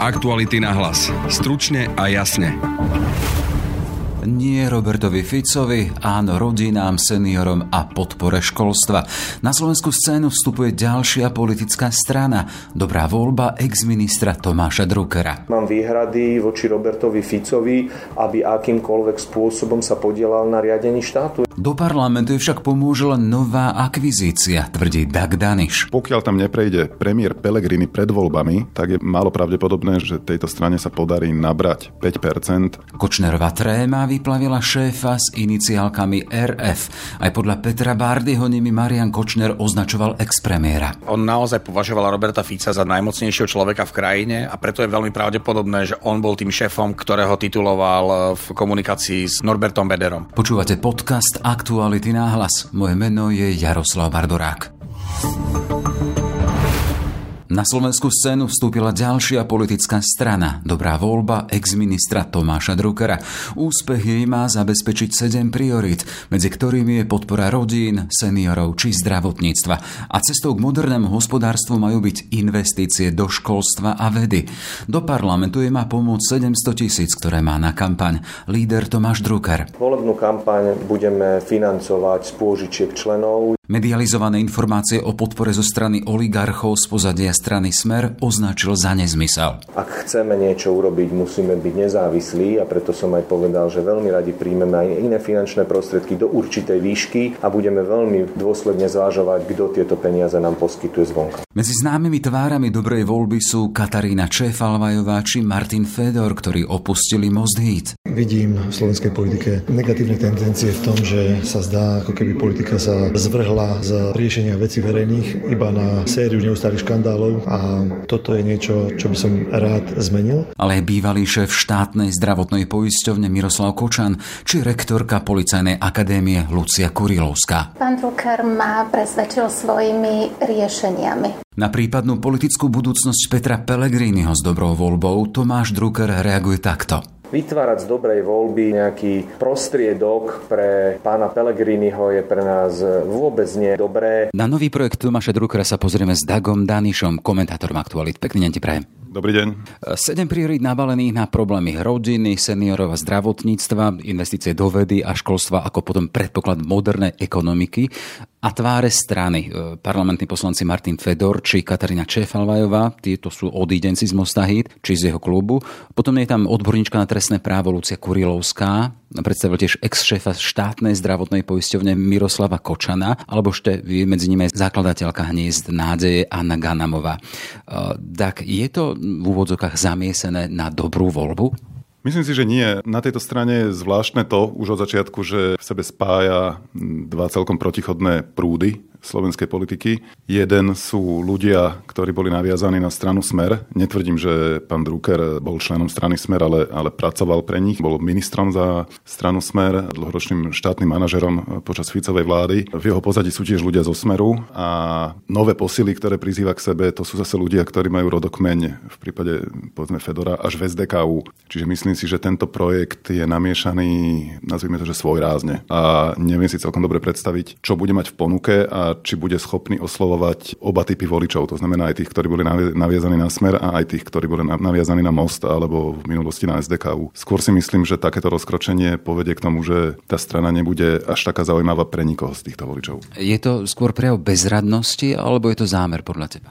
Aktuality na hlas. Stručne a jasne. Nie Robertovi Ficovi, áno rodinám, seniorom a podpore školstva. Na slovenskú scénu vstupuje ďalšia politická strana. Dobrá voľba ex-ministra Tomáša Druckera. Mám výhrady voči Robertovi Ficovi, aby akýmkoľvek spôsobom sa podielal na riadení štátu. Do parlamentu je však pomôže len nová akvizícia, tvrdí Dag Daniš. Pokiaľ tam neprejde premiér Pelegrini pred voľbami, tak je málo pravdepodobné, že tejto strane sa podarí nabrať 5%. Kočnerová tréma vyplavila šéfa s iniciálkami RF. Aj podľa Petra Bardy ho nimi Marian Kočner označoval ex-premiéra. On naozaj považoval Roberta Fica za najmocnejšieho človeka v krajine a preto je veľmi pravdepodobné, že on bol tým šéfom, ktorého tituloval v komunikácii s Norbertom Bederom. Počúvate podcast Aktuality náhlas. Moje meno je Jaroslav Bardorák. Na slovenskú scénu vstúpila ďalšia politická strana, dobrá voľba ex-ministra Tomáša Druckera. Úspech jej má zabezpečiť sedem priorít, medzi ktorými je podpora rodín, seniorov či zdravotníctva. A cestou k modernému hospodárstvu majú byť investície do školstva a vedy. Do parlamentu je má pomôcť 700 tisíc, ktoré má na kampaň. Líder Tomáš Drucker. Volebnú kampaň budeme financovať z pôžičiek členov. Medializované informácie o podpore zo strany oligarchov z pozadia strany Smer označil za nezmysel. Ak chceme niečo urobiť, musíme byť nezávislí a preto som aj povedal, že veľmi radi príjmeme aj iné finančné prostriedky do určitej výšky a budeme veľmi dôsledne zvážovať, kto tieto peniaze nám poskytuje zvonka. Medzi známymi tvárami dobrej voľby sú Katarína Čefalvajová či Martin Fedor, ktorí opustili Most Heat. Vidím v slovenskej politike negatívne tendencie v tom, že sa zdá, ako keby politika sa zvrhla z riešenia veci verejných iba na sériu neustálých škandálov a toto je niečo, čo by som rád zmenil. Ale bývalý šéf štátnej zdravotnej poisťovne Miroslav Kočan či rektorka Policajnej akadémie Lucia Kurilovská. Pán Drucker ma presvedčil svojimi riešeniami. Na prípadnú politickú budúcnosť Petra Pellegriniho s dobrou voľbou Tomáš Drucker reaguje takto. Vytvárať z dobrej voľby nejaký prostriedok pre pána Pelegriniho je pre nás vôbec nie dobré. Na nový projekt Tomáša Druckera sa pozrieme s Dagom Danišom, komentátorom Aktualit. Pekný deň ti prajem. Dobrý deň. Sedem priorít nabalených na problémy rodiny, seniorov a zdravotníctva, investície do vedy a školstva ako potom predpoklad modernej ekonomiky a tváre strany. E, parlamentní poslanci Martin Fedor či Katarína Čefalvajová, tieto sú odídenci z Mostahit či z jeho klubu. Potom je tam odborníčka na trestné právo Lucia Kurilovská, predstavil tiež ex-šéfa štátnej zdravotnej poisťovne Miroslava Kočana, alebo ešte medzi nimi zakladateľka hniezd nádeje Anna Ganamová. E, tak je to v úvodzokách zamiesené na dobrú voľbu? Myslím si, že nie. Na tejto strane je zvláštne to už od začiatku, že v sebe spája dva celkom protichodné prúdy slovenskej politiky. Jeden sú ľudia, ktorí boli naviazaní na stranu Smer. Netvrdím, že pán Drucker bol členom strany Smer, ale, ale pracoval pre nich. Bol ministrom za stranu Smer, dlhoročným štátnym manažerom počas Ficovej vlády. V jeho pozadí sú tiež ľudia zo Smeru a nové posily, ktoré prizýva k sebe, to sú zase ľudia, ktorí majú rodokmeň v prípade povedzme Fedora až v SDKU. Čiže myslím si, že tento projekt je namiešaný, nazvime to, že svojrázne. A neviem si celkom dobre predstaviť, čo bude mať v ponuke a či bude schopný oslovovať oba typy voličov, to znamená aj tých, ktorí boli naviazaní na smer a aj tých, ktorí boli naviazaní na most alebo v minulosti na SDKU. Skôr si myslím, že takéto rozkročenie povedie k tomu, že tá strana nebude až taká zaujímavá pre nikoho z týchto voličov. Je to skôr prejav bezradnosti alebo je to zámer podľa teba?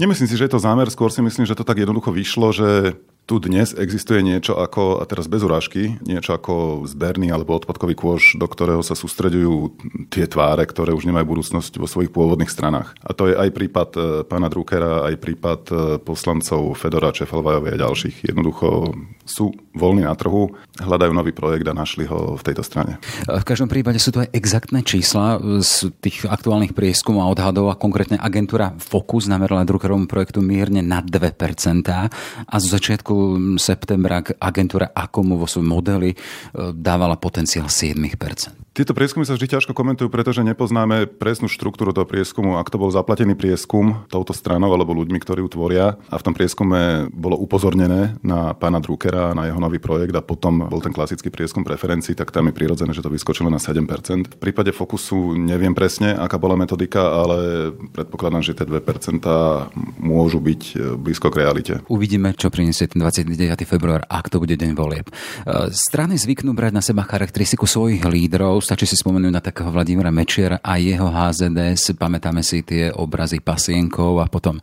Nemyslím si, že je to zámer, skôr si myslím, že to tak jednoducho vyšlo, že tu dnes existuje niečo ako, a teraz bez urážky, niečo ako zberný alebo odpadkový kôž, do ktorého sa sústreďujú tie tváre, ktoré už nemajú budúcnosť vo svojich pôvodných stranách. A to je aj prípad e, pána Druckera, aj prípad e, poslancov Fedora Čefalvajovej a ďalších. Jednoducho sú voľní na trhu, hľadajú nový projekt a našli ho v tejto strane. V každom prípade sú to aj exaktné čísla z tých aktuálnych prieskumov a odhadov a konkrétne agentúra Focus namerala Druckerovom projektu mierne na 2% a zo začiatku septembra agentúra Akomu vo svojom modeli e, dávala potenciál 7%. Tieto prieskumy sa vždy ťažko komentujú, pretože nepoznáme presnú štruktúru toho prieskumu. Ak to bol zaplatený prieskum touto stranou alebo ľuďmi, ktorí ju tvoria a v tom prieskume bolo upozornené na pána Druckera, na jeho nový projekt a potom bol ten klasický prieskum preferencií, tak tam je prirodzené, že to vyskočilo na 7%. V prípade Fokusu neviem presne, aká bola metodika, ale predpokladám, že tie 2% môžu byť e, blízko k realite. Uvidíme, čo priniesie ten 29. február, ak to bude deň volieb. E, strany zvyknú brať na seba charakteristiku svojich lídrov, Stačí si spomenúť na takého Vladimíra Mečiera a jeho HZDS. Pamätáme si tie obrazy pasienkov a potom e,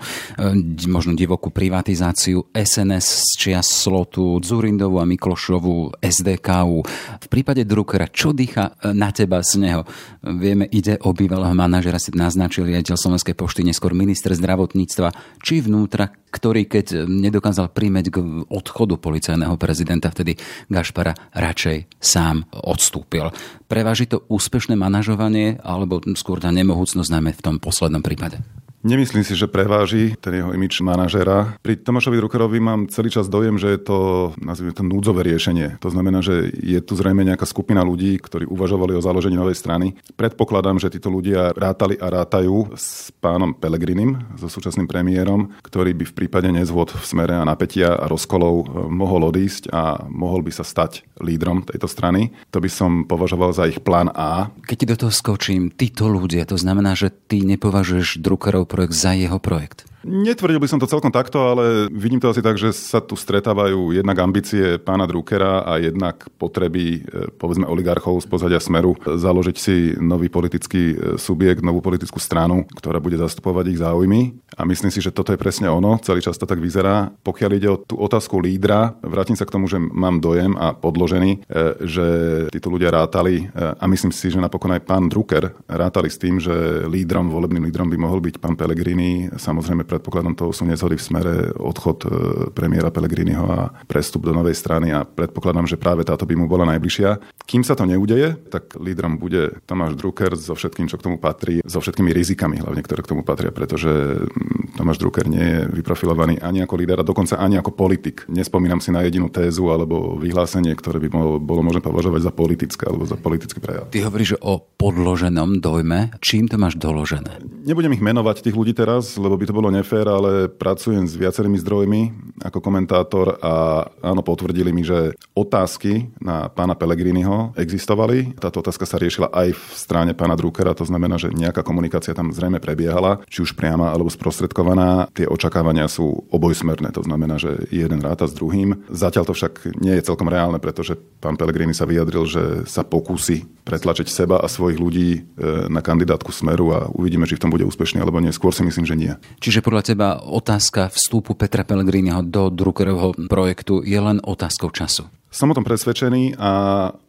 možno divokú privatizáciu SNS z čias slotu, Zurindovu a Miklošovu, SDKU. V prípade Druckera, čo dýcha e, na teba z neho? Vieme, ide o bývalého manažera, si naznačili riaditeľ Slovenskej pošty, neskôr minister zdravotníctva, či vnútra, ktorý keď nedokázal príjmeť k odchodu policajného prezidenta, vtedy Gašpara radšej sám odstúpil. Prevaž Preváži to úspešné manažovanie alebo skôr tá nemohúcnosť najmä v tom poslednom prípade? Nemyslím si, že preváži ten jeho imič manažera. Pri Tomášovi Druckerovi mám celý čas dojem, že je to, nazvime to, núdzové riešenie. To znamená, že je tu zrejme nejaká skupina ľudí, ktorí uvažovali o založení novej strany. Predpokladám, že títo ľudia rátali a rátajú s pánom Pelegrinim, so súčasným premiérom, ktorý by v prípade nezvod v smere a napätia a rozkolov eh, mohol odísť a mohol by sa stať lídrom tejto strany. To by som považoval za ich plán A. Keď ti do toho skočím, títo ľudia, to znamená, že ty nepovažuješ Druckerov projekt za jeho projekt. Netvrdil by som to celkom takto, ale vidím to asi tak, že sa tu stretávajú jednak ambície pána Druckera a jednak potreby, e, povedzme, oligarchov z pozadia Smeru založiť si nový politický e, subjekt, novú politickú stranu, ktorá bude zastupovať ich záujmy. A myslím si, že toto je presne ono. Celý čas to tak vyzerá. Pokiaľ ide o tú otázku lídra, vrátim sa k tomu, že mám dojem a podložený, e, že títo ľudia rátali a myslím si, že napokon aj pán Drucker rátali s tým, že lídrom, volebným lídrom by mohol byť pán Pellegrini, samozrejme pre predpokladom toho sú nezhody v smere odchod e, premiéra Pellegriniho a prestup do novej strany a predpokladám, že práve táto by mu bola najbližšia. Kým sa to neudeje, tak lídrom bude Tomáš Drucker so všetkým, čo k tomu patrí, so všetkými rizikami, hlavne ktoré k tomu patria, pretože mm, Tomáš Drucker nie je vyprofilovaný ani ako líder a dokonca ani ako politik. Nespomínam si na jedinú tézu alebo vyhlásenie, ktoré by bolo možné považovať za politické alebo za politický prejav. Ty hovoríš o podloženom dojme. Čím to máš doložené? Nebudem ich menovať tých ľudí teraz, lebo by to bolo nef- nefér, ale pracujem s viacerými zdrojmi ako komentátor a áno, potvrdili mi, že otázky na pána Pellegriniho existovali. Táto otázka sa riešila aj v strane pána Druckera, to znamená, že nejaká komunikácia tam zrejme prebiehala, či už priama alebo sprostredkovaná. Tie očakávania sú obojsmerné, to znamená, že jeden ráta s druhým. Zatiaľ to však nie je celkom reálne, pretože pán Pellegrini sa vyjadril, že sa pokúsi pretlačiť seba a svojich ľudí e, na kandidátku Smeru a uvidíme, či v tom bude úspešný alebo nie. Skôr si myslím, že nie. Čiže podľa teba otázka vstupu Petra Pellegriniho do Druckerovho projektu je len otázkou času? Som o tom presvedčený a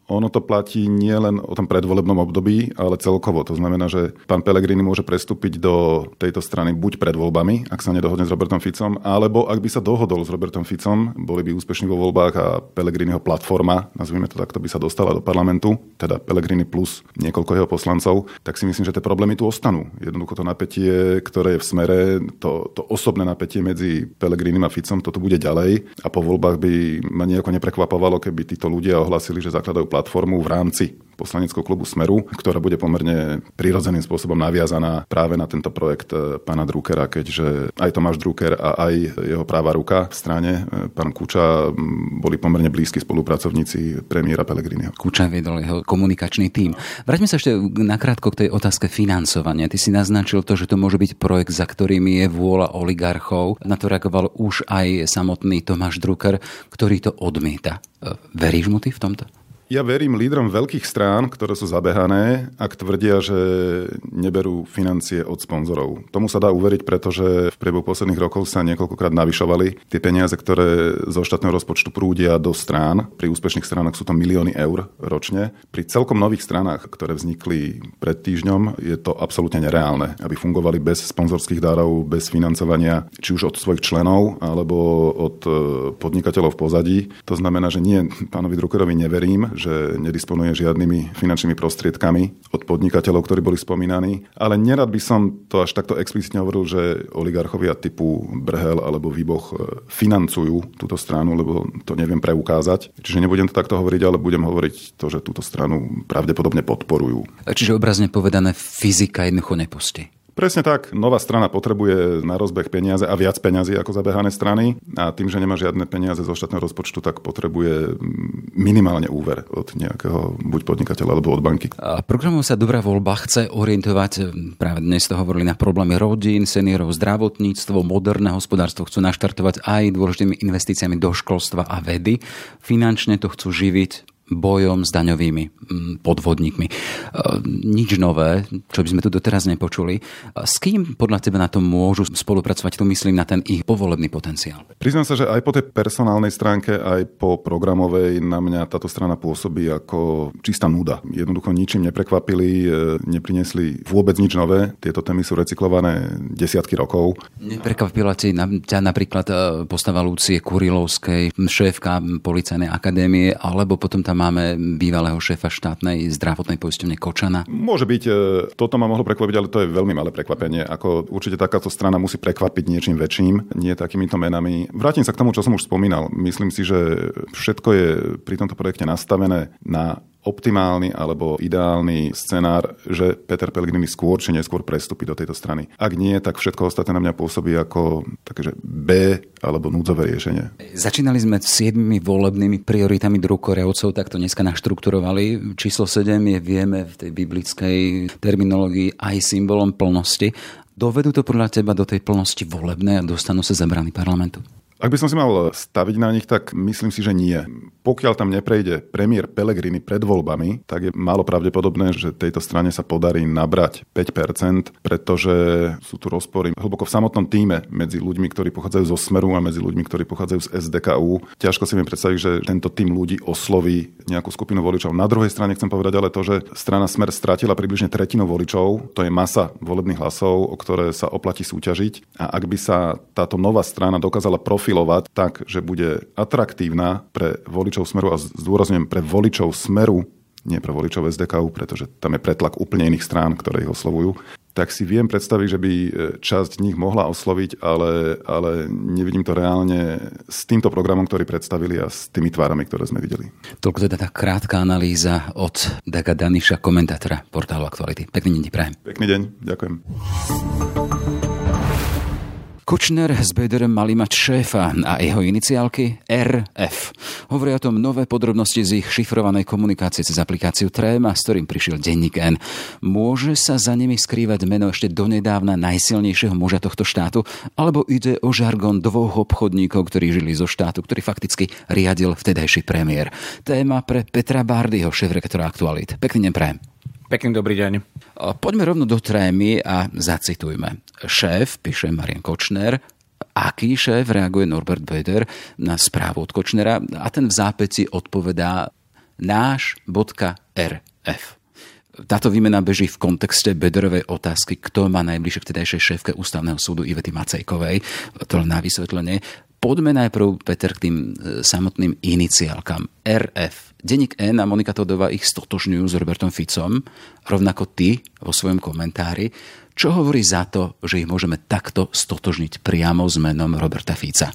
ono to platí nielen o tom predvolebnom období, ale celkovo. To znamená, že pán Pelegrini môže prestúpiť do tejto strany buď pred voľbami, ak sa nedohodne s Robertom Ficom, alebo ak by sa dohodol s Robertom Ficom, boli by úspešní vo voľbách a Pelegriniho platforma, nazvime to takto, by sa dostala do parlamentu, teda Pelegrini plus niekoľko jeho poslancov, tak si myslím, že tie problémy tu ostanú. Jednoducho to napätie, ktoré je v smere, to, to osobné napätie medzi Pelegrinim a Ficom, toto bude ďalej a po voľbách by ma nejako neprekvapovalo, keby títo ľudia ohlasili, že zakladajú platformu v rámci poslaneckého klubu Smeru, ktorá bude pomerne prirodzeným spôsobom naviazaná práve na tento projekt e, pána Druckera, keďže aj Tomáš Drucker a aj jeho práva ruka v strane, e, pán Kuča, boli pomerne blízki spolupracovníci premiéra Pellegriniho. Kuča viedol jeho komunikačný tím. Vráťme sa ešte nakrátko k tej otázke financovania. Ty si naznačil to, že to môže byť projekt, za ktorými je vôľa oligarchov. Na to reagoval už aj samotný Tomáš Drucker, ktorý to odmieta. E, veríš mu ty v tomto? Ja verím lídrom veľkých strán, ktoré sú zabehané, ak tvrdia, že neberú financie od sponzorov. Tomu sa dá uveriť, pretože v priebehu posledných rokov sa niekoľkokrát navyšovali tie peniaze, ktoré zo štátneho rozpočtu prúdia do strán. Pri úspešných stranách sú to milióny eur ročne. Pri celkom nových stranách, ktoré vznikli pred týždňom, je to absolútne nereálne, aby fungovali bez sponzorských darov, bez financovania, či už od svojich členov alebo od e, podnikateľov v pozadí. To znamená, že nie pánovi Druckerovi neverím, že nedisponuje žiadnymi finančnými prostriedkami od podnikateľov, ktorí boli spomínaní. Ale nerad by som to až takto explicitne hovoril, že oligarchovia typu Brhel alebo Výboch e, financujú túto stranu, lebo to neviem preukázať. Čiže nebudem to takto hovoriť, ale budem hovoriť to, že túto stranu pravdepodobne podporujú. Čiže obrazne povedané, fyzika jednoducho nepustí. Presne tak. Nová strana potrebuje na rozbeh peniaze a viac peniazy ako zabehané strany a tým, že nemá žiadne peniaze zo štátneho rozpočtu, tak potrebuje minimálne úver od nejakého buď podnikateľa alebo od banky. A programom sa Dobrá voľba chce orientovať, práve dnes to hovorili na problémy rodín, seniorov, zdravotníctvo, moderné hospodárstvo chcú naštartovať aj dôležitými investíciami do školstva a vedy. Finančne to chcú živiť bojom s daňovými mm, podvodníkmi. E, nič nové, čo by sme tu doteraz nepočuli. S kým podľa teba na tom môžu spolupracovať? Tu myslím na ten ich povolebný potenciál. Priznám sa, že aj po tej personálnej stránke, aj po programovej na mňa táto strana pôsobí ako čistá núda. Jednoducho ničím neprekvapili, e, neprinesli vôbec nič nové. Tieto témy sú recyklované desiatky rokov. Neprekvapila ti ťa napríklad e, postava Lucie Kurilovskej, šéfka Policajnej akadémie, alebo potom tam máme bývalého šéfa štátnej zdravotnej poisťovne Kočana. Môže byť, e, toto ma mohlo prekvapiť, ale to je veľmi malé prekvapenie. Ako určite takáto strana musí prekvapiť niečím väčším, nie takýmito menami. Vrátim sa k tomu, čo som už spomínal. Myslím si, že všetko je pri tomto projekte nastavené na optimálny alebo ideálny scenár, že Peter Pellegrini skôr či neskôr prestúpi do tejto strany. Ak nie, tak všetko ostatné na mňa pôsobí ako také, že B alebo núdzové riešenie. Začínali sme s 7 volebnými prioritami druhokoreovcov, tak to dneska naštrukturovali. Číslo 7 je, vieme, v tej biblickej terminológii aj symbolom plnosti. Dovedú to podľa teba do tej plnosti volebnej a dostanú sa za brány parlamentu? Ak by som si mal staviť na nich, tak myslím si, že nie. Pokiaľ tam neprejde premiér Pelegrini pred voľbami, tak je málo pravdepodobné, že tejto strane sa podarí nabrať 5%, pretože sú tu rozpory hlboko v samotnom týme medzi ľuďmi, ktorí pochádzajú zo Smeru a medzi ľuďmi, ktorí pochádzajú z SDKU. Ťažko si mi predstaviť, že tento tým ľudí osloví nejakú skupinu voličov. Na druhej strane chcem povedať ale to, že strana Smer stratila približne tretinu voličov, to je masa volebných hlasov, o ktoré sa oplatí súťažiť. A ak by sa táto nová strana dokázala profilovať profilovať tak, že bude atraktívna pre voličov Smeru a zdôrazňujem pre voličov Smeru, nie pre voličov SDKU, pretože tam je pretlak úplne iných strán, ktoré ich oslovujú, tak si viem predstaviť, že by e, časť nich mohla osloviť, ale, ale nevidím to reálne s týmto programom, ktorý predstavili a s tými tvárami, ktoré sme videli. Toľko teda tá krátka analýza od Daga Daniša, komentátora portálu Aktuality. Pekný deň prajem. Pekný deň, ďakujem. Kočner s Bederem mali mať šéfa a jeho iniciálky RF. Hovoria o tom nové podrobnosti z ich šifrovanej komunikácie cez aplikáciu Tréma, s ktorým prišiel denník N. Môže sa za nimi skrývať meno ešte donedávna najsilnejšieho muža tohto štátu, alebo ide o žargon dvoch obchodníkov, ktorí žili zo štátu, ktorý fakticky riadil vtedajší premiér. Téma pre Petra Bardyho, šéf-rektora Aktualit. Pekný deň prajem. Pekný dobrý deň. Poďme rovno do trémy a zacitujme. Šéf, píše Marian Kočner, aký šéf reaguje Norbert Böder na správu od Kočnera a ten v zápeci odpovedá náš.rf. Táto výmena beží v kontexte Bederovej otázky, kto má najbližšie k tedajšej šéfke ústavného súdu Ivety Macejkovej. To len na vysvetlenie. Poďme najprv, Peter, k tým e, samotným iniciálkam. RF. Deník N a Monika Todová ich stotožňujú s Robertom Ficom, rovnako ty vo svojom komentári. Čo hovorí za to, že ich môžeme takto stotožniť priamo s menom Roberta Fica?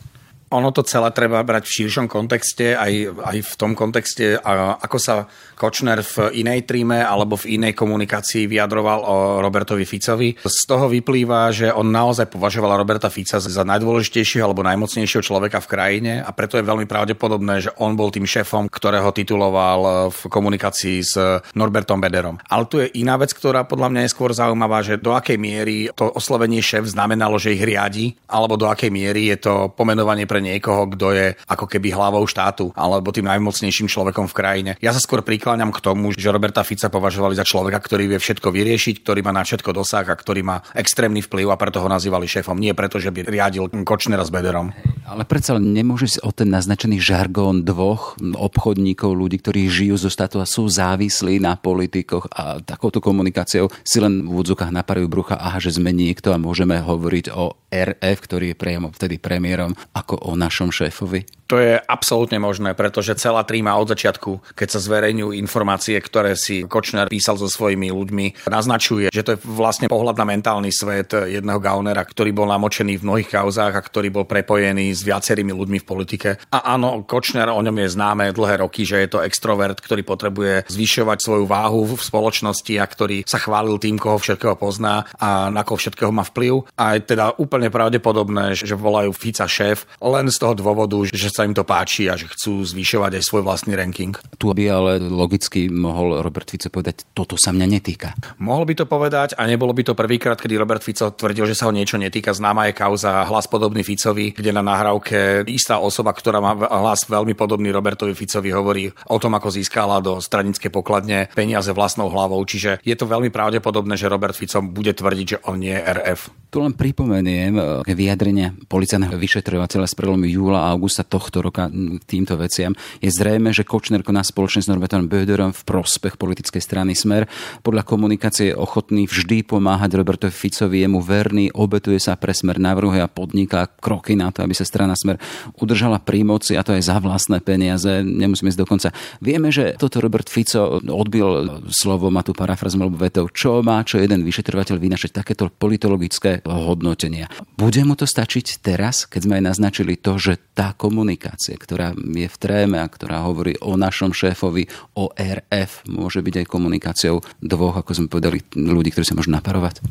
Ono to celé treba brať v širšom kontexte, aj, aj v tom kontexte, ako sa Kočner v inej tríme alebo v inej komunikácii vyjadroval o Robertovi Ficovi. Z toho vyplýva, že on naozaj považoval Roberta Fica za najdôležitejšieho alebo najmocnejšieho človeka v krajine a preto je veľmi pravdepodobné, že on bol tým šéfom, ktorého tituloval v komunikácii s Norbertom Bederom. Ale tu je iná vec, ktorá podľa mňa je skôr zaujímavá, že do akej miery to oslovenie šéf znamenalo, že ich riadi, alebo do akej miery je to pomenovanie pre niekoho, kto je ako keby hlavou štátu alebo tým najmocnejším človekom v krajine. Ja sa skôr prikláňam k tomu, že Roberta Fica považovali za človeka, ktorý vie všetko vyriešiť, ktorý má na všetko dosah a ktorý má extrémny vplyv a preto ho nazývali šéfom. Nie preto, že by riadil Kočnera s Bederom. Ale predsa nemôže o ten naznačený žargón dvoch obchodníkov, ľudí, ktorí žijú zo štátu a sú závislí na politikoch a takouto komunikáciou si len v úvodzokách naparujú brucha, aha, že sme niekto a môžeme hovoriť o RF, ktorý je priamo vtedy premiérom, ako o našom šéfovi? To je absolútne možné, pretože celá tríma od začiatku, keď sa zverejňujú informácie, ktoré si Kočner písal so svojimi ľuďmi, naznačuje, že to je vlastne pohľad na mentálny svet jedného gaunera, ktorý bol namočený v mnohých kauzách a ktorý bol prepojený s viacerými ľuďmi v politike. A áno, Kočner o ňom je známe dlhé roky, že je to extrovert, ktorý potrebuje zvyšovať svoju váhu v spoločnosti a ktorý sa chválil tým, koho všetkého pozná a na koho všetkého má vplyv. A je teda úplne pravdepodobné, že volajú Fica šéf len z toho dôvodu, že sa im to páči a že chcú zvyšovať aj svoj vlastný ranking. Tu by ale logicky mohol Robert Fico povedať, toto sa mňa netýka. Mohol by to povedať a nebolo by to prvýkrát, kedy Robert Fico tvrdil, že sa ho niečo netýka. Známa je kauza hlas podobný Ficovi, kde na nahrávke istá osoba, ktorá má hlas veľmi podobný Robertovi Ficovi, hovorí o tom, ako získala do stranickej pokladne peniaze vlastnou hlavou. Čiže je to veľmi pravdepodobné, že Robert Fico bude tvrdiť, že on nie je RF. Tu len pripomeniem eh, vyjadrenia policajného vyšetrovateľa z prelomu júla a augusta tohto roka k týmto veciam. Je zrejme, že Kočner koná spoločne s Norbertom Böderom v prospech politickej strany Smer. Podľa komunikácie je ochotný vždy pomáhať Robertovi Ficovi, je mu verný, obetuje sa pre Smer, navrhuje a podniká kroky na to, aby sa strana Smer udržala pri moci a to aj za vlastné peniaze. Nemusíme ísť dokonca. Vieme, že toto Robert Fico odbil slovom a tu parafrazom alebo vetou, čo má čo jeden vyšetrovateľ vynašať takéto politologické hodnotenia. Bude mu to stačiť teraz, keď sme aj naznačili to, že tá komunikácia, ktorá je v tréme a ktorá hovorí o našom šéfovi, o RF, môže byť aj komunikáciou dvoch, ako sme povedali, ľudí, ktorí sa môžu naparovať?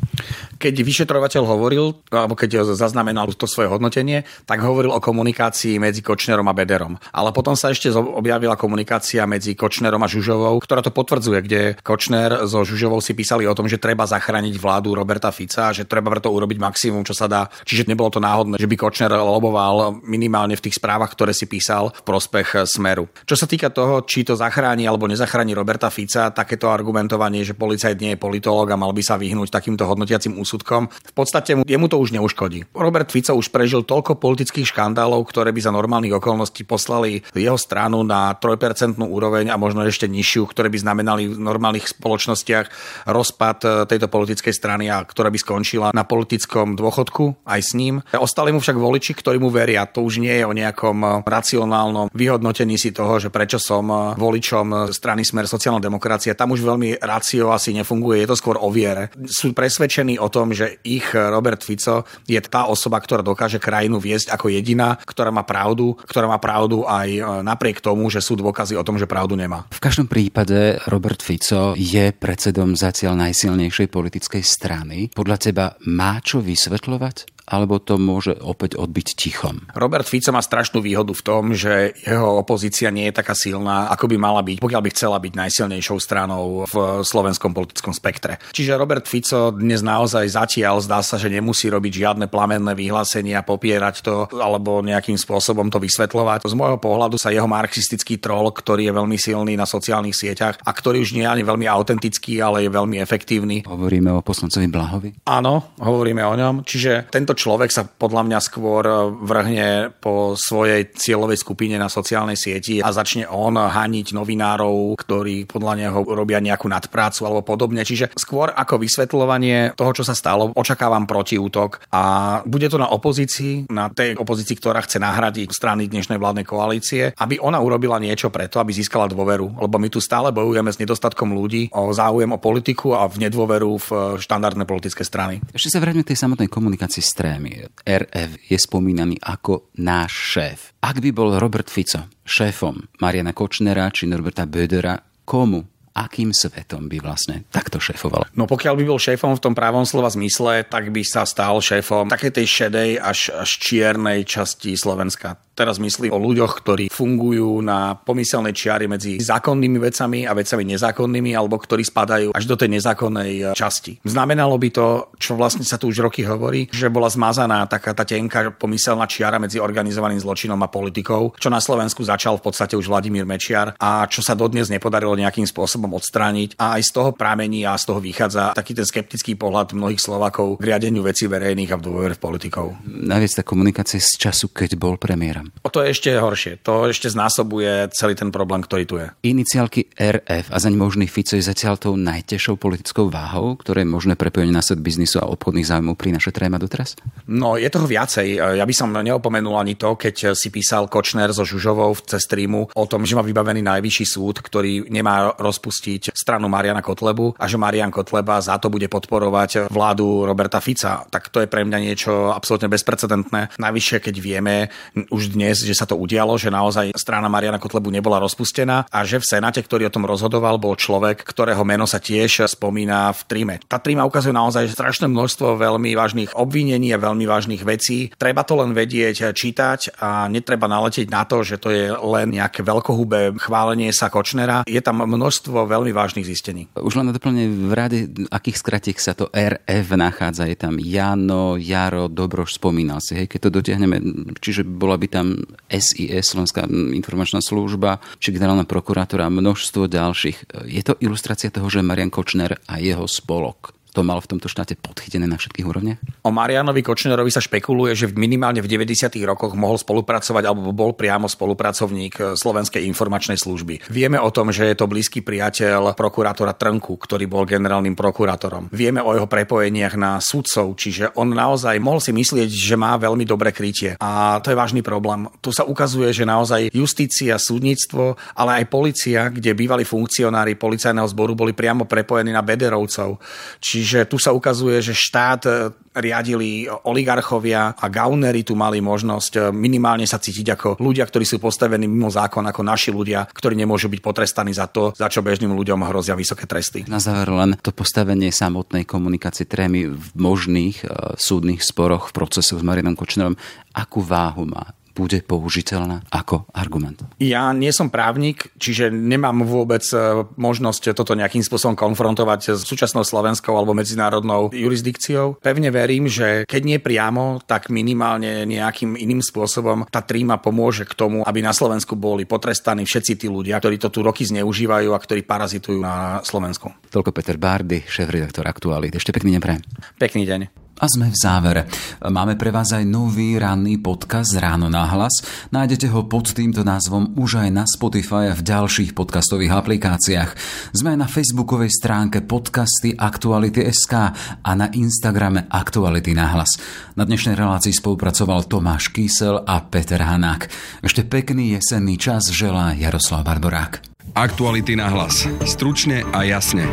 Keď vyšetrovateľ hovoril, alebo keď zaznamenal to svoje hodnotenie, tak hovoril o komunikácii medzi Kočnerom a Bederom. Ale potom sa ešte objavila komunikácia medzi Kočnerom a Žužovou, ktorá to potvrdzuje, kde Kočner so Žužovou si písali o tom, že treba zachrániť vládu Roberta Fica, že treba preto urobiť maximum, čo sa dá. Čiže nebolo to náhodné, že by Kočner loboval minimálne v tých správach, ktoré si písal v prospech Smeru. Čo sa týka toho, či to zachráni alebo nezachráni Roberta Fica, takéto argumentovanie, že policajt nie je politológ a mal by sa vyhnúť takýmto hodnotiacim úsudkom, v podstate jemu to už neuškodí. Robert Fico už prežil toľko politických škandálov, ktoré by za normálnych okolností poslali jeho stranu na 3% úroveň a možno ešte nižšiu, ktoré by znamenali v normálnych spoločnostiach rozpad tejto politickej strany a ktorá by skončila na politickom dôchodku aj s ním. Ostali mu však voliči, ktorí mu veria. To už nie je o nejakom eh, racionálnom vyhodnotení si toho, že prečo som eh, voličom strany Smer sociálna demokracia. Tam už veľmi racio asi nefunguje, je to skôr o viere. Sú presvedčení o tom, že ich Robert Fico je tá osoba, ktorá dokáže krajinu viesť ako jediná, ktorá má pravdu, ktorá má pravdu aj eh, napriek tomu, že sú dôkazy o tom, že pravdu nemá. V každom prípade Robert Fico je predsedom zatiaľ najsilnejšej politickej strany. Podľa teba má čo vysvetľovať? Alebo to môže opäť odbiť tichom. Robert Fico má strašnú výhodu v tom, že jeho opozícia nie je taká silná, ako by mala byť, pokiaľ by chcela byť najsilnejšou stranou v slovenskom politickom spektre. Čiže Robert Fico dnes naozaj zatiaľ zdá sa, že nemusí robiť žiadne plamenné vyhlásenia, popierať to alebo nejakým spôsobom to vysvetľovať. Z môjho pohľadu sa jeho marxistický troll, ktorý je veľmi silný na sociálnych sieťach a ktorý už nie je ani veľmi autentický, ale je veľmi efektívny. Hovoríme o poslancovi Blahovi? Áno, hovoríme o ňom. Čiže tento tento človek sa podľa mňa skôr vrhne po svojej cieľovej skupine na sociálnej sieti a začne on haniť novinárov, ktorí podľa neho robia nejakú nadprácu alebo podobne. Čiže skôr ako vysvetľovanie toho, čo sa stalo, očakávam protiútok a bude to na opozícii, na tej opozícii, ktorá chce nahradiť strany dnešnej vládnej koalície, aby ona urobila niečo preto, aby získala dôveru. Lebo my tu stále bojujeme s nedostatkom ľudí, o záujem o politiku a v nedôveru v štandardné politické strany. Ešte sa vráťme k tej samotnej komunikácii extrémy. RF je spomínaný ako náš šéf. Ak by bol Robert Fico šéfom Mariana Kočnera či Norberta Bödera, komu akým svetom by vlastne takto šéfoval? No pokiaľ by bol šéfom v tom právom slova zmysle, tak by sa stal šéfom takej tej šedej až, až čiernej časti Slovenska. Teraz myslím o ľuďoch, ktorí fungujú na pomyselnej čiari medzi zákonnými vecami a vecami nezákonnými, alebo ktorí spadajú až do tej nezákonnej e, časti. Znamenalo by to, čo vlastne sa tu už roky hovorí, že bola zmazaná taká tá tenká pomyselná čiara medzi organizovaným zločinom a politikou, čo na Slovensku začal v podstate už Vladimír Mečiar a čo sa dodnes nepodarilo nejakým spôsobom odstrániť. A aj z toho prámení a z toho vychádza taký ten skeptický pohľad mnohých Slovakov k riadeniu vecí verejných a v dôvere v politikov. Najviac tá komunikácia z času, keď bol premiér. O to je ešte horšie. To ešte znásobuje celý ten problém, ktorý tu je. Iniciálky RF a zaň možný Fico je zatiaľ tou najtežšou politickou váhou, ktoré je možné prepojenie na svet biznisu a obchodných zájmov naše tréma doteraz? No, je toho viacej. Ja by som neopomenul ani to, keď si písal Kočner so Žužovou cez streamu o tom, že má vybavený najvyšší súd, ktorý nemá rozpustiť stranu Mariana Kotlebu a že Marian Kotleba za to bude podporovať vládu Roberta Fica. Tak to je pre mňa niečo absolútne bezprecedentné. Najvyššie, keď vieme už dnes, že sa to udialo, že naozaj strana Mariana Kotlebu nebola rozpustená a že v Senáte, ktorý o tom rozhodoval, bol človek, ktorého meno sa tiež spomína v tríme. Tá tríma ukazuje naozaj strašné množstvo veľmi vážnych obvinení a veľmi vážnych vecí. Treba to len vedieť čítať a netreba naletieť na to, že to je len nejaké veľkohubé chválenie sa Kočnera. Je tam množstvo veľmi vážnych zistení. Už len na doplne v rade, akých skratiek sa to RF nachádza. Je tam Jano, Jaro, Dobroš, spomínal si. Hej, keď to dotiahneme, čiže bola by tam SIS, Slovenská informačná služba, či generálna prokurátora a množstvo ďalších. Je to ilustrácia toho, že Marian Kočner a jeho spolok to mal v tomto štáte podchytené na všetkých úrovniach? O Marianovi Kočnerovi sa špekuluje, že minimálne v 90. rokoch mohol spolupracovať alebo bol priamo spolupracovník Slovenskej informačnej služby. Vieme o tom, že je to blízky priateľ prokurátora Trnku, ktorý bol generálnym prokurátorom. Vieme o jeho prepojeniach na sudcov, čiže on naozaj mohol si myslieť, že má veľmi dobré krytie. A to je vážny problém. Tu sa ukazuje, že naozaj justícia, súdnictvo, ale aj policia, kde bývali funkcionári policajného zboru boli priamo prepojení na Bederovcov. Čiže Čiže tu sa ukazuje, že štát e, riadili oligarchovia a gaunery tu mali možnosť e, minimálne sa cítiť ako ľudia, ktorí sú postavení mimo zákon, ako naši ľudia, ktorí nemôžu byť potrestaní za to, za čo bežným ľuďom hrozia vysoké tresty. Na záver len to postavenie samotnej komunikácie trémy v možných uh, súdnych sporoch v procesu s Marianom Kočnerom, akú váhu má? Bude použiteľná ako argument? Ja nie som právnik, čiže nemám vôbec e, možnosť toto nejakým spôsobom konfrontovať s súčasnou slovenskou alebo medzinárodnou jurisdikciou. Pevne verím, že keď nie priamo, tak minimálne nejakým iným spôsobom tá tríma pomôže k tomu, aby na Slovensku boli potrestaní všetci tí ľudia, ktorí to tu roky zneužívajú a ktorí parazitujú na Slovensku. Toľko Peter Bardy, šéf-redaktor Aktuality. Ešte pekný deň prajem. Pekný deň. A sme v závere. Máme pre vás aj nový ranný podcast Ráno na hlas. Nájdete ho pod týmto názvom už aj na Spotify a v ďalších podcastových aplikáciách. Sme aj na facebookovej stránke podcasty Aktuality.sk a na Instagrame Aktuality na hlas. Na dnešnej relácii spolupracoval Tomáš Kýsel a Peter Hanák. Ešte pekný jesenný čas želá Jaroslav Barborák. Aktuality na hlas. Stručne a jasne.